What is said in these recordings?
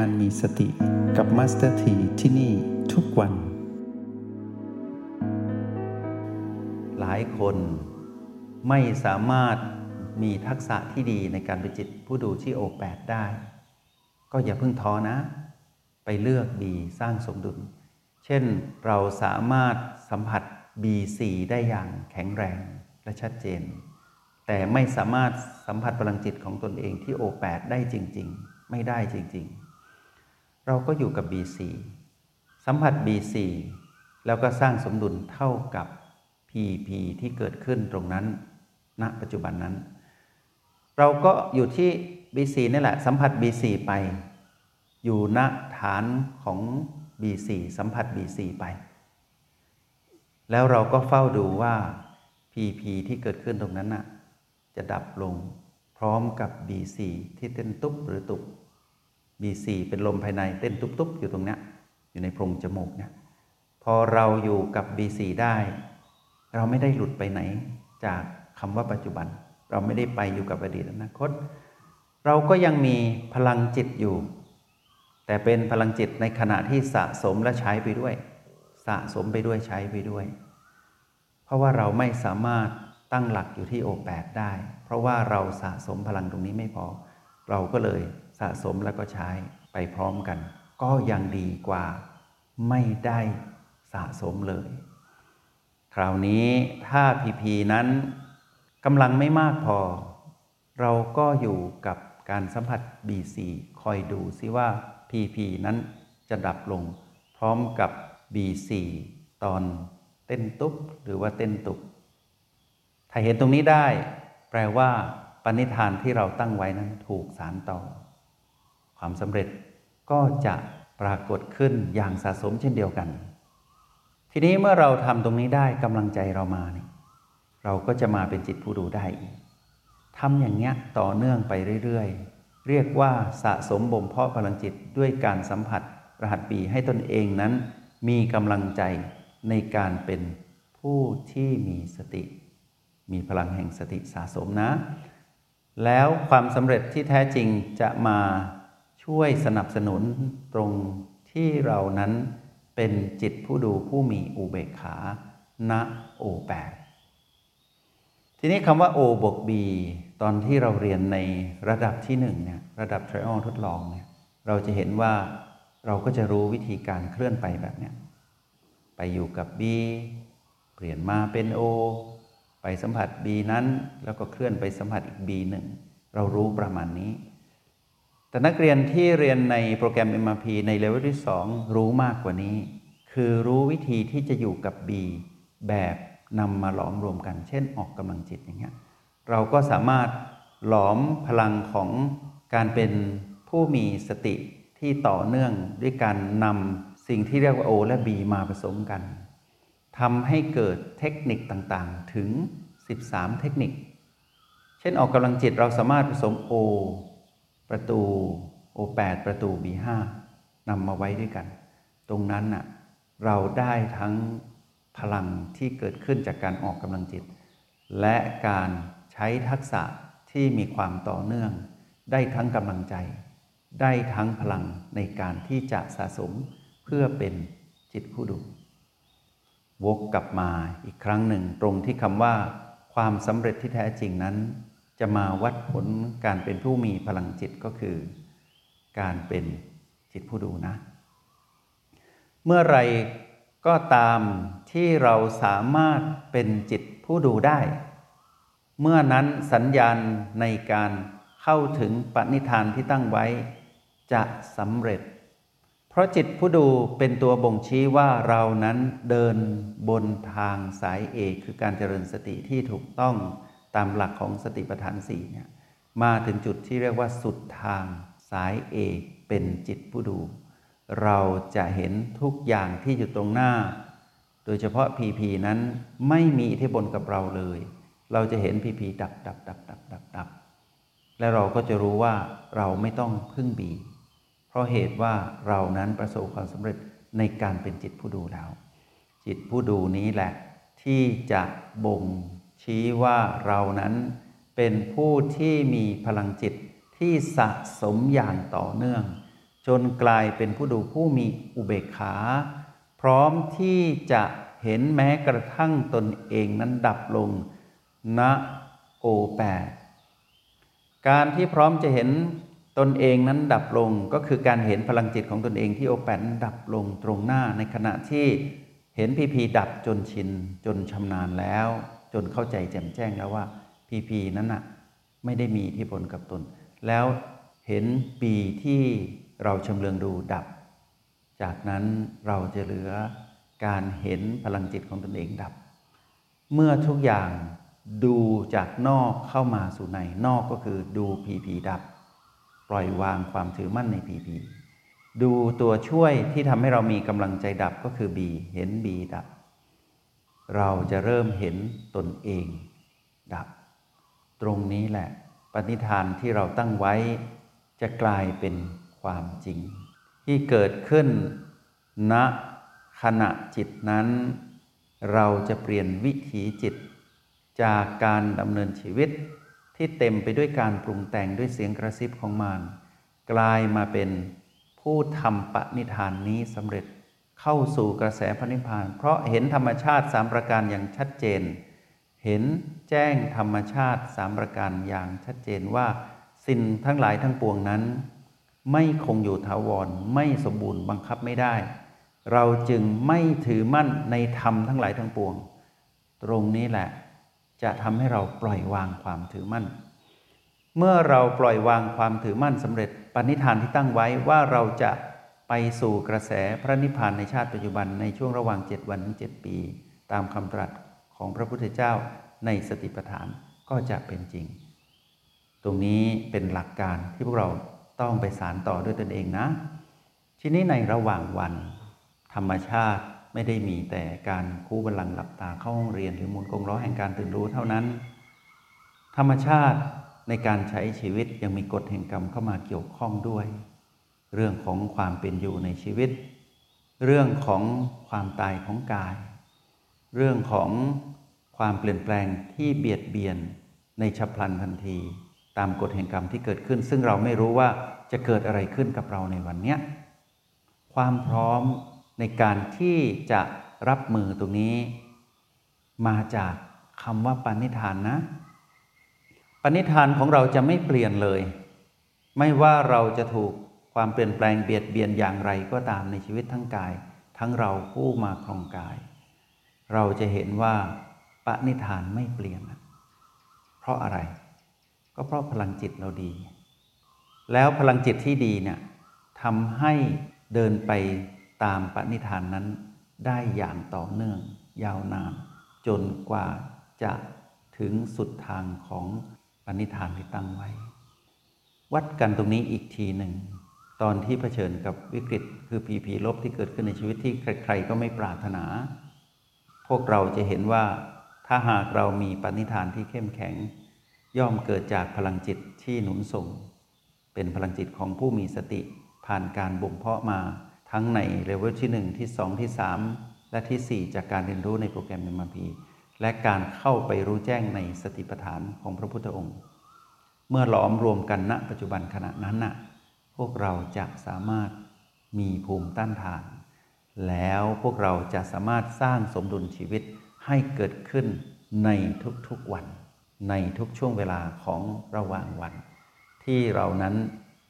การมีสติกับมาสเตอร์ทีที่นี่ทุกวัน หลายคนไม่สามารถมีทักษะที่ดีในการเป็นจิตผู้ดูที่โอแปดได้ ก็อย่าเพิ่งท้อนะ ไปเลือก B สร้างสมดุล เช่นเราสามารถสัมผัส B4 ได้อย่างแข็งแรงและชัดเจน แต่ไม่สามารถสัมผัสพลังจิตของตนเองที่ O8 ได้จริง ๆ ไม่ได้จริง ๆ เราก็อยู่กับ B4 สัมผัส B4 แล้วก็สร้างสมดุลเท่ากับ PP ที่เกิดขึ้นตรงนั้นณปัจจุบันนั้น เราก็อยู่ที่ B4 นี่แหละ สัมผัส B4 ไป อยู่ณฐานของ B4 สัมผัส B4 ไป แล้วเราก็เฝ้าดูว่า PP ที่เกิดขึ้นตรงนั้นน่ะจะดับลงพร้อมกับ B4 ที่เต้นตุ๊บหรือตุบ B4 เป็นลมภายในเต้นตุ๊บๆ อยู่ตรงนี้อยู่ในโพรงจมูกเนี่ยพอเราอยู่กับ B4 ได้ เราไม่ได้หลุดไปไหน จากคำว่าปัจจุบัน เราไม่ได้ไปอยู่กับอดีตอนาคต เราก็ยังมีพลังจิตอยู่ แต่เป็นพลังจิตในขณะที่สะสมและใช้ไปด้วย สะสมไปด้วยใช้ไปด้วย เพราะว่าเราไม่สามารถตั้งหลักอยู่ที่โอแปดได้ เพราะว่าเราสะสมพลังตรงนี้ไม่พอ เราก็เลย สะสมแล้วก็ใช้ไปพร้อมกัน ก็ยังดีกว่าไม่ได้สะสมเลย คราวนี้ถ้าพีพีนั้นกำลังไม่มากพอ เราก็อยู่กับการสัมผัส B4 คอยดูซิว่า PP นั้นจะดับลง พร้อมกับ B4 ตอนเต้นตุ๊บหรือว่าเต้นตุบถ้าเห็นตรงนี้ได้ แปลว่าปณิธานที่เราตั้งไว้นั้นถูกสารต่อ ความสำเร็จก็จะปรากฏขึ้นอย่างสะสมเช่นเดียวกัน ทีนี้เมื่อเราทำตรงนี้ได้กำลังใจเรามาเนี่ยเราก็จะมาเป็นจิตผู้ดูได้อีกทำอย่างเงี้ยต่อเนื่องไปเรื่อยๆ เรียกว่าสะสมบ่มเพาะพลังจิตด้วยการสัมผัสรหัสปีให้ตนเองนั้น มีกำลังใจในการเป็นผู้ที่มีสติ มีพลังแห่งสติสะสมนะ แล้วความสำเร็จที่แท้จริงจะมา ช่วยสนับสนุนตรงที่เรานั้นเป็นจิตผู้ดูผู้มีอุเบกขาณโอแปดทีนี้คำว่า O บวก B ตอนที่เราเรียนในระดับที่หนึ่งเนี่ยระดับ trial ทดลองเนี่ยเราจะเห็นว่าเราก็จะรู้วิธีการเคลื่อนไปแบบเนี้ยไปอยู่กับ B เปลี่ยนมาเป็น O ไปสัมผัส B นั้น แล้วก็เคลื่อนไปสัมผัสอีก B หนึ่งเรารู้ประมาณนี้ แต่นักเรียนที่เรียนในโปรแกรม MRP ในเลเวลที่ 2 รู้มากกว่านี้ คือรู้วิธีที่จะอยู่กับ B แบบนำมาหลอมรวมกัน เช่นออกกำลังจิตอย่างเงี้ยเราก็สามารถหลอมพลังของการเป็นผู้มีสติที่ต่อเนื่องด้วยการนำสิ่งที่เรียกว่า O และ B มาผสมกันทำให้เกิดเทคนิคต่างๆ ถึง 13 เทคนิค เช่นออกกำลังจิตเราสามารถผสม O ประตู O8 ประตู B5 นำมาไว้ด้วยกัน ตรงนั้นน่ะเราได้ทั้งพลังที่เกิดขึ้นจากการออกกำลังจิต และการใช้ทักษะที่มีความต่อเนื่อง ได้ทั้งกำลังใจ ได้ทั้งพลังในการที่จะสะสมเพื่อเป็นจิตผู้ดู วกกลับมาอีกครั้งหนึ่งตรงที่คำว่า ความสำเร็จที่แท้จริงนั้น จะมาวัดผลการเป็นผู้มีพลังจิตก็คือ การเป็นจิตผู้ดูนะ เมื่อไรก็ตามที่เราสามารถเป็นจิตผู้ดูได้ เมื่อนั้นสัญญาณในการเข้าถึงปณิธานที่ตั้งไว้ จะสำเร็จ เพราะจิตผู้ดูเป็นตัวบ่งชี้ว่าเรานั้นเดินบนทางสายเอกคือการเจริญสติที่ถูกต้อง ตามหลักของสติปัฏฐานสี่เนี่ยมาถึงจุดที่เรียกว่าสุดทางสายเอกเป็นจิตผู้ดู เราจะเห็นทุกอย่างที่อยู่ตรงหน้า โดยเฉพาะพีพีนั้นไม่มีอิทธิพลกับเราเลย เราจะเห็นพีพีดับดับดับดับดับดับและเราก็จะรู้ว่าเราไม่ต้องพึ่งบี เพราะเหตุว่าเรานั้นประสบความสำเร็จในการเป็นจิตผู้ดูแล้ว จิตผู้ดูนี้แหละที่จะบ่ง ชี้ว่าเรานั้นเป็นผู้ที่มีพลังจิตที่สะสมอย่างต่อเนื่อง จนกลายเป็นผู้ดูผู้มีอุเบกขา พร้อมที่จะเห็นแม้กระทั่งตนเองนั้นดับลงณโอแปดการที่พร้อมจะเห็นตนเองนั้นดับลงก็คือการเห็นพลังจิตของตนเองที่โอแปดดับลงตรงหน้าในขณะที่เห็นพีพีดับจนชินจนชำนาญแล้ว จนเข้าใจแจ่มแจ้งแล้วว่าพีพีนั้นน่ะไม่ได้มีอิทธิพลกับตน แล้วเห็นปีที่เราชำเลืองดูดับ จากนั้นเราจะเหลือการเห็นพลังจิตของตนเองดับ เมื่อทุกอย่างดูจากนอกเข้ามาสู่ในนอกก็คือดูพีพีดับ ปล่อยวางความถือมั่นในพีพีดูตัวช่วยที่ทำให้เรามีกำลังใจดับก็คือบีเห็นบีดับ เราจะเริ่มเห็นตนเอง ดับ ตรงนี้แหละ ปณิธานที่เราตั้งไว้ จะกลายเป็นความจริง ที่เกิดขึ้นณขณะจิตนั้น เราจะเปลี่ยนวิถีจิต จากการดำเนินชีวิตที่เต็มไปด้วยการปรุงแต่งด้วยเสียงกระซิบของมารกลายมาเป็นผู้ทำปณิธานนี้สำเร็จ เข้าสู่กระแสพระนิพพาน เพราะเห็นธรรมชาติสามประการอย่างชัดเจน เห็นแจ้งธรรมชาติสามประการอย่างชัดเจนว่า สิ่งทั้งหลายทั้งปวงนั้น ไม่คงอยู่ถาวรไม่สมบูรณ์บังคับไม่ได้ เราจึงไม่ถือมั่นในธรรมทั้งหลายทั้งปวง ตรงนี้แหละ จะทำให้เราปล่อยวางความถือมั่น เมื่อเราปล่อยวางความถือมั่นสำเร็จปณิธานที่ตั้งไว้ว่าเราจะ สู่กระแสพระนิพพานในชาติปัจจุบันในช่วงระหว่าง 7 วันถึง 7 ปี ตามคำตรัสของพระพุทธเจ้าในสติปัฏฐานก็จะเป็นจริง ตรงนี้เป็นหลักการที่พวกเราต้องไปสารต่อด้วยตนเองนะ ทีนี้ในระหว่างวัน ธรรมชาติไม่ได้มีแต่การคู่บัลลังก์หลับตาเข้าห้องเรียนหรือมูลกงล้อแห่งการตื่นรู้เท่านั้น ธรรมชาติในการใช้ชีวิตยังมีกฎแห่งกรรมเข้ามาเกี่ยวข้องด้วย เรื่องของความเป็นอยู่ในชีวิต เรื่องของความตายของกาย เรื่องของความเปลี่ยนแปลงที่เบียดเบียนในฉับพลันทันที ตามกฎแห่งกรรมที่เกิดขึ้น ซึ่งเราไม่รู้ว่าจะเกิดอะไรขึ้นกับเราในวันนี้ความพร้อมในการที่จะรับมือตรงนี้ มาจากคำว่าปณิธานนะปณิธานของเราจะไม่เปลี่ยนเลย ไม่ว่าเราจะถูก ความเปลี่ยนแปลงเบียดเบียนอย่างไรก็ตามในชีวิตทั้งกาย ทั้งเราผู้มาครองกาย เราจะเห็นว่าปณิธานไม่เปลี่ยน เพราะอะไร ก็เพราะพลังจิตเราดี แล้วพลังจิตที่ดีเนี่ยทำให้เดินไปตามปณิธานนั้นได้อย่างต่อเนื่อง ยาวนาน จนกว่าจะถึงสุดทางของปณิธานที่ตั้งไว้ วัดกันตรงนี้อีกทีหนึ่ง ตอนที่เผชิญกับวิกฤตคือผีผีลบที่เกิดขึ้นในชีวิตที่ใคร ๆ ก็ไม่ปรารถนา พวกเราจะเห็นว่าถ้าหากเรามีปณิธานที่เข้มแข็ง ย่อมเกิดจากพลังจิตที่หนุนส่ง เป็นพลังจิตของผู้มีสติผ่านการบ่มเพาะมาทั้งในเลเวลที่ 1 ที่ 2 ที่ 3 และที่ 4 จากการเรียนรู้ในโปรแกรม MP และการเข้าไปรู้แจ้งในสติปัฏฐานของพระพุทธองค์ เมื่อหลอมรวมกันณปัจจุบันขณะนั้นน่ะ พวกเราจะสามารถมีภูมิต้านทาน แล้วพวกเราจะสามารถสร้างสมดุลชีวิตให้เกิดขึ้นในทุกๆวัน ในทุกช่วงเวลาของระหว่างวัน ที่เรานั้น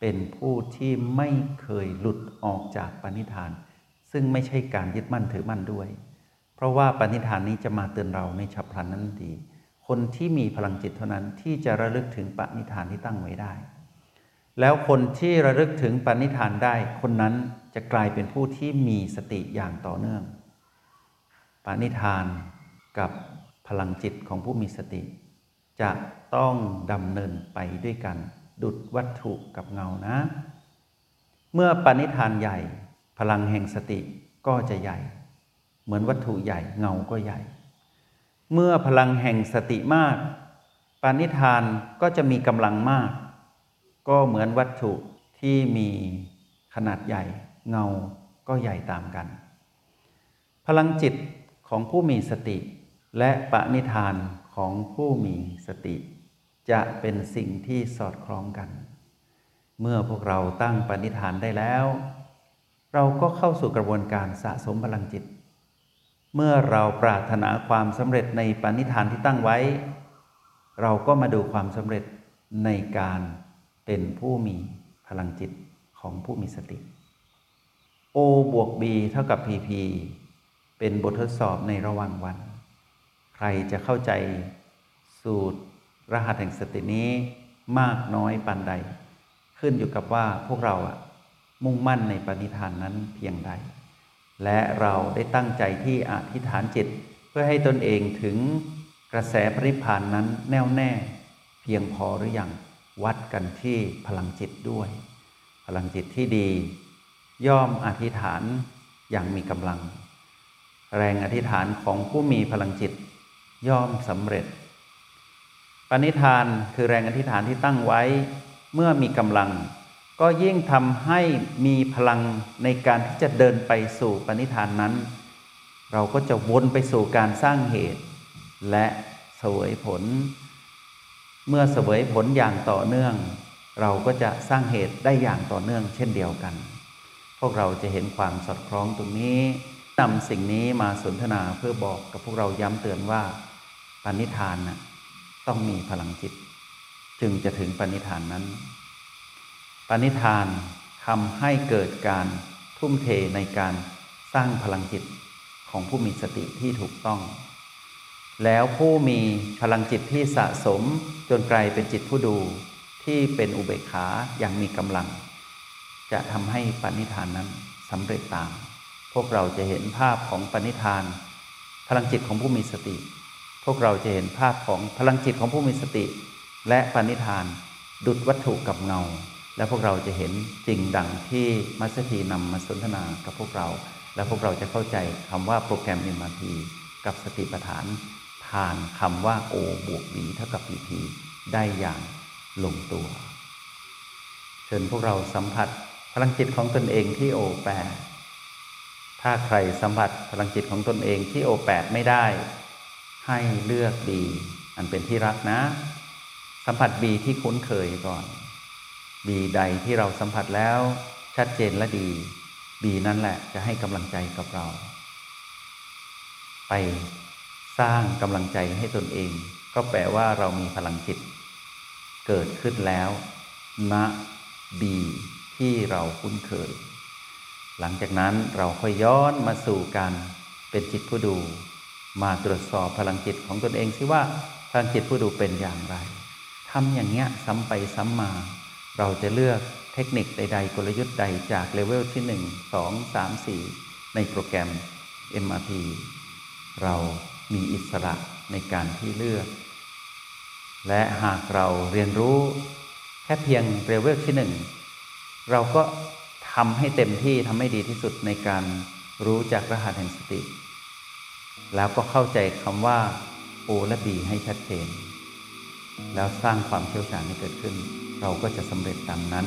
เป็นผู้ที่ไม่เคยหลุดออกจากปณิธาน ซึ่งไม่ใช่การยึดมั่นถือมั่นด้วย เพราะว่าปณิธานนี้จะมาเตือนเราในฉับพลันนั้นดี คนที่มีพลังจิตเท่านั้นที่จะระลึกถึงปณิธานที่ตั้งไว้ได้ แล้วคนที่ระลึกถึงปณิธานได้ คนนั้นจะกลายเป็นผู้ที่มีสติอย่างต่อเนื่อง ปณิธานกับพลังจิตของผู้มีสติ จะต้องดำเนินไปด้วยกัน ดุดวัตถุกับเงานะ เมื่อปณิธานใหญ่ พลังแห่งสติก็จะใหญ่ เหมือนวัตถุใหญ่เงาก็ใหญ่ เมื่อพลังแห่งสติมากปานิธานก็จะมีกำลังมาก ก็เหมือนวัตถุที่มีขนาดใหญ่ เงาก็ใหญ่ตามกัน พลังจิตของผู้มีสติ และปณิธานของผู้มีสติ จะเป็นสิ่งที่สอดคล้องกัน เมื่อพวกเราตั้งปณิธานได้แล้ว เราก็เข้าสู่กระบวนการสะสมพลังจิต เมื่อเราปรารถนาความสำเร็จในปณิธานที่ตั้งไว้ เราก็มาดูความสำเร็จในการ เป็นผู้มีพลังจิตของผู้มีสติ O บวก B เท่ากับ PP เป็นบททดสอบในระหว่างวัน ใครจะเข้าใจสูตรรหัสแห่งสตินี้มากน้อยปานใด ขึ้นอยู่กับว่าพวกเราอะมุ่งมั่นในปณิธานนั้นเพียงใด และเราได้ตั้งใจที่อธิษฐานจิต เพื่อให้ตนเองถึงกระแสปริพานนั้นแน่วแน่ เพียงพอหรืออยัง วัดกันที่พลังจิตด้วย พลังจิตที่ดี ย่อมอธิษฐานอย่างมีกำลัง แรงอธิษฐานของผู้มีพลังจิตย่อมสำเร็จ ปณิธานคือแรงอธิษฐานที่ตั้งไว้เมื่อมีกำลัง ก็ยิ่งทำให้มีพลังในการที่จะเดินไปสู่ปณิธานนั้น เราก็จะวนไปสู่การสร้างเหตุ และเสวยผล เมื่อเสวยผลอย่างต่อเนื่อง เราก็จะสร้างเหตุได้อย่างต่อเนื่องเช่นเดียวกัน พวกเราจะเห็นความสอดคล้องตรงนี้นำสิ่งนี้มาสนทนาเพื่อบอกกับพวกเราย้ำเตือนว่าปณิธานนะต้องมีพลังจิต จึงจะถึงปณิธานนั้น ปณิธานทำให้เกิดการทุ่มเทในการสร้างพลังจิตของผู้มีสติที่ถูกต้อง แล้วผู้มีพลังจิตที่สะสมจนกลายเป็นจิตผู้ดูที่เป็นอุเบกขาอย่างมีกำลัง จะทำให้ปณิธานนั้นสำเร็จตาม พวกเราจะเห็นภาพของปณิธาน พลังจิตของผู้มีสติ พวกเราจะเห็นภาพของพลังจิตของผู้มีสติ และปณิธาน ดุดวัตถุกับเงา และพวกเราจะเห็นจริงดังที่มัสถีนำมาสนทนากับพวกเรา และพวกเราจะเข้าใจคำว่าโปรแกรม MRT กับสติปัฏฐานานคำว่า O บวก B เท่ากับ PP ได้อย่างลงตัว เชิญพวกเราสัมผัสพลังจิตของตนเองที่โอแปดถ้าใครสัมผัสพลังจิตของตนเองที่โอแปดไม่ได้ ให้เลือกบีอันเป็นที่รักนะ สัมผัสบีที่คุ้นเคยก่อนบีใดที่เราสัมผัสแล้ว ชัดเจนและดีบีนั่นแหละจะให้กำลังใจกับเรา ไป สร้างกำลังใจให้ตนเอง ก็แปลว่าเรามีพลังจิต เกิดขึ้นแล้วณบีที่เราคุ้นเคย หลังจากนั้นเราค่อยย้อนมาสู่การเป็นจิตผู้ดู มาตรวจสอบพลังจิตของตนเองสิว่าพลังจิตผู้ดูเป็นอย่างไรทำอย่างเงี้ยซ้ำไปซ้ำมา เราจะเลือกเทคนิคใด ๆ กลยุทธ์ใดจากเลเวลที่ 1 2 3 4 ในโปรแกรม MRP เรา มีอิสระในการที่เลือก และหากเราเรียนรู้แค่เพียงเลเวลที่หนึ่งเราก็ทำให้เต็มที่ทำให้ดีที่สุดในการรู้จักรหัสแห่งสติ แล้วก็เข้าใจคำว่า O และ B ให้ชัดเจน แล้วสร้างความเชี่ยวชาญให้เกิดขึ้น เราก็จะสำเร็จตามนั้น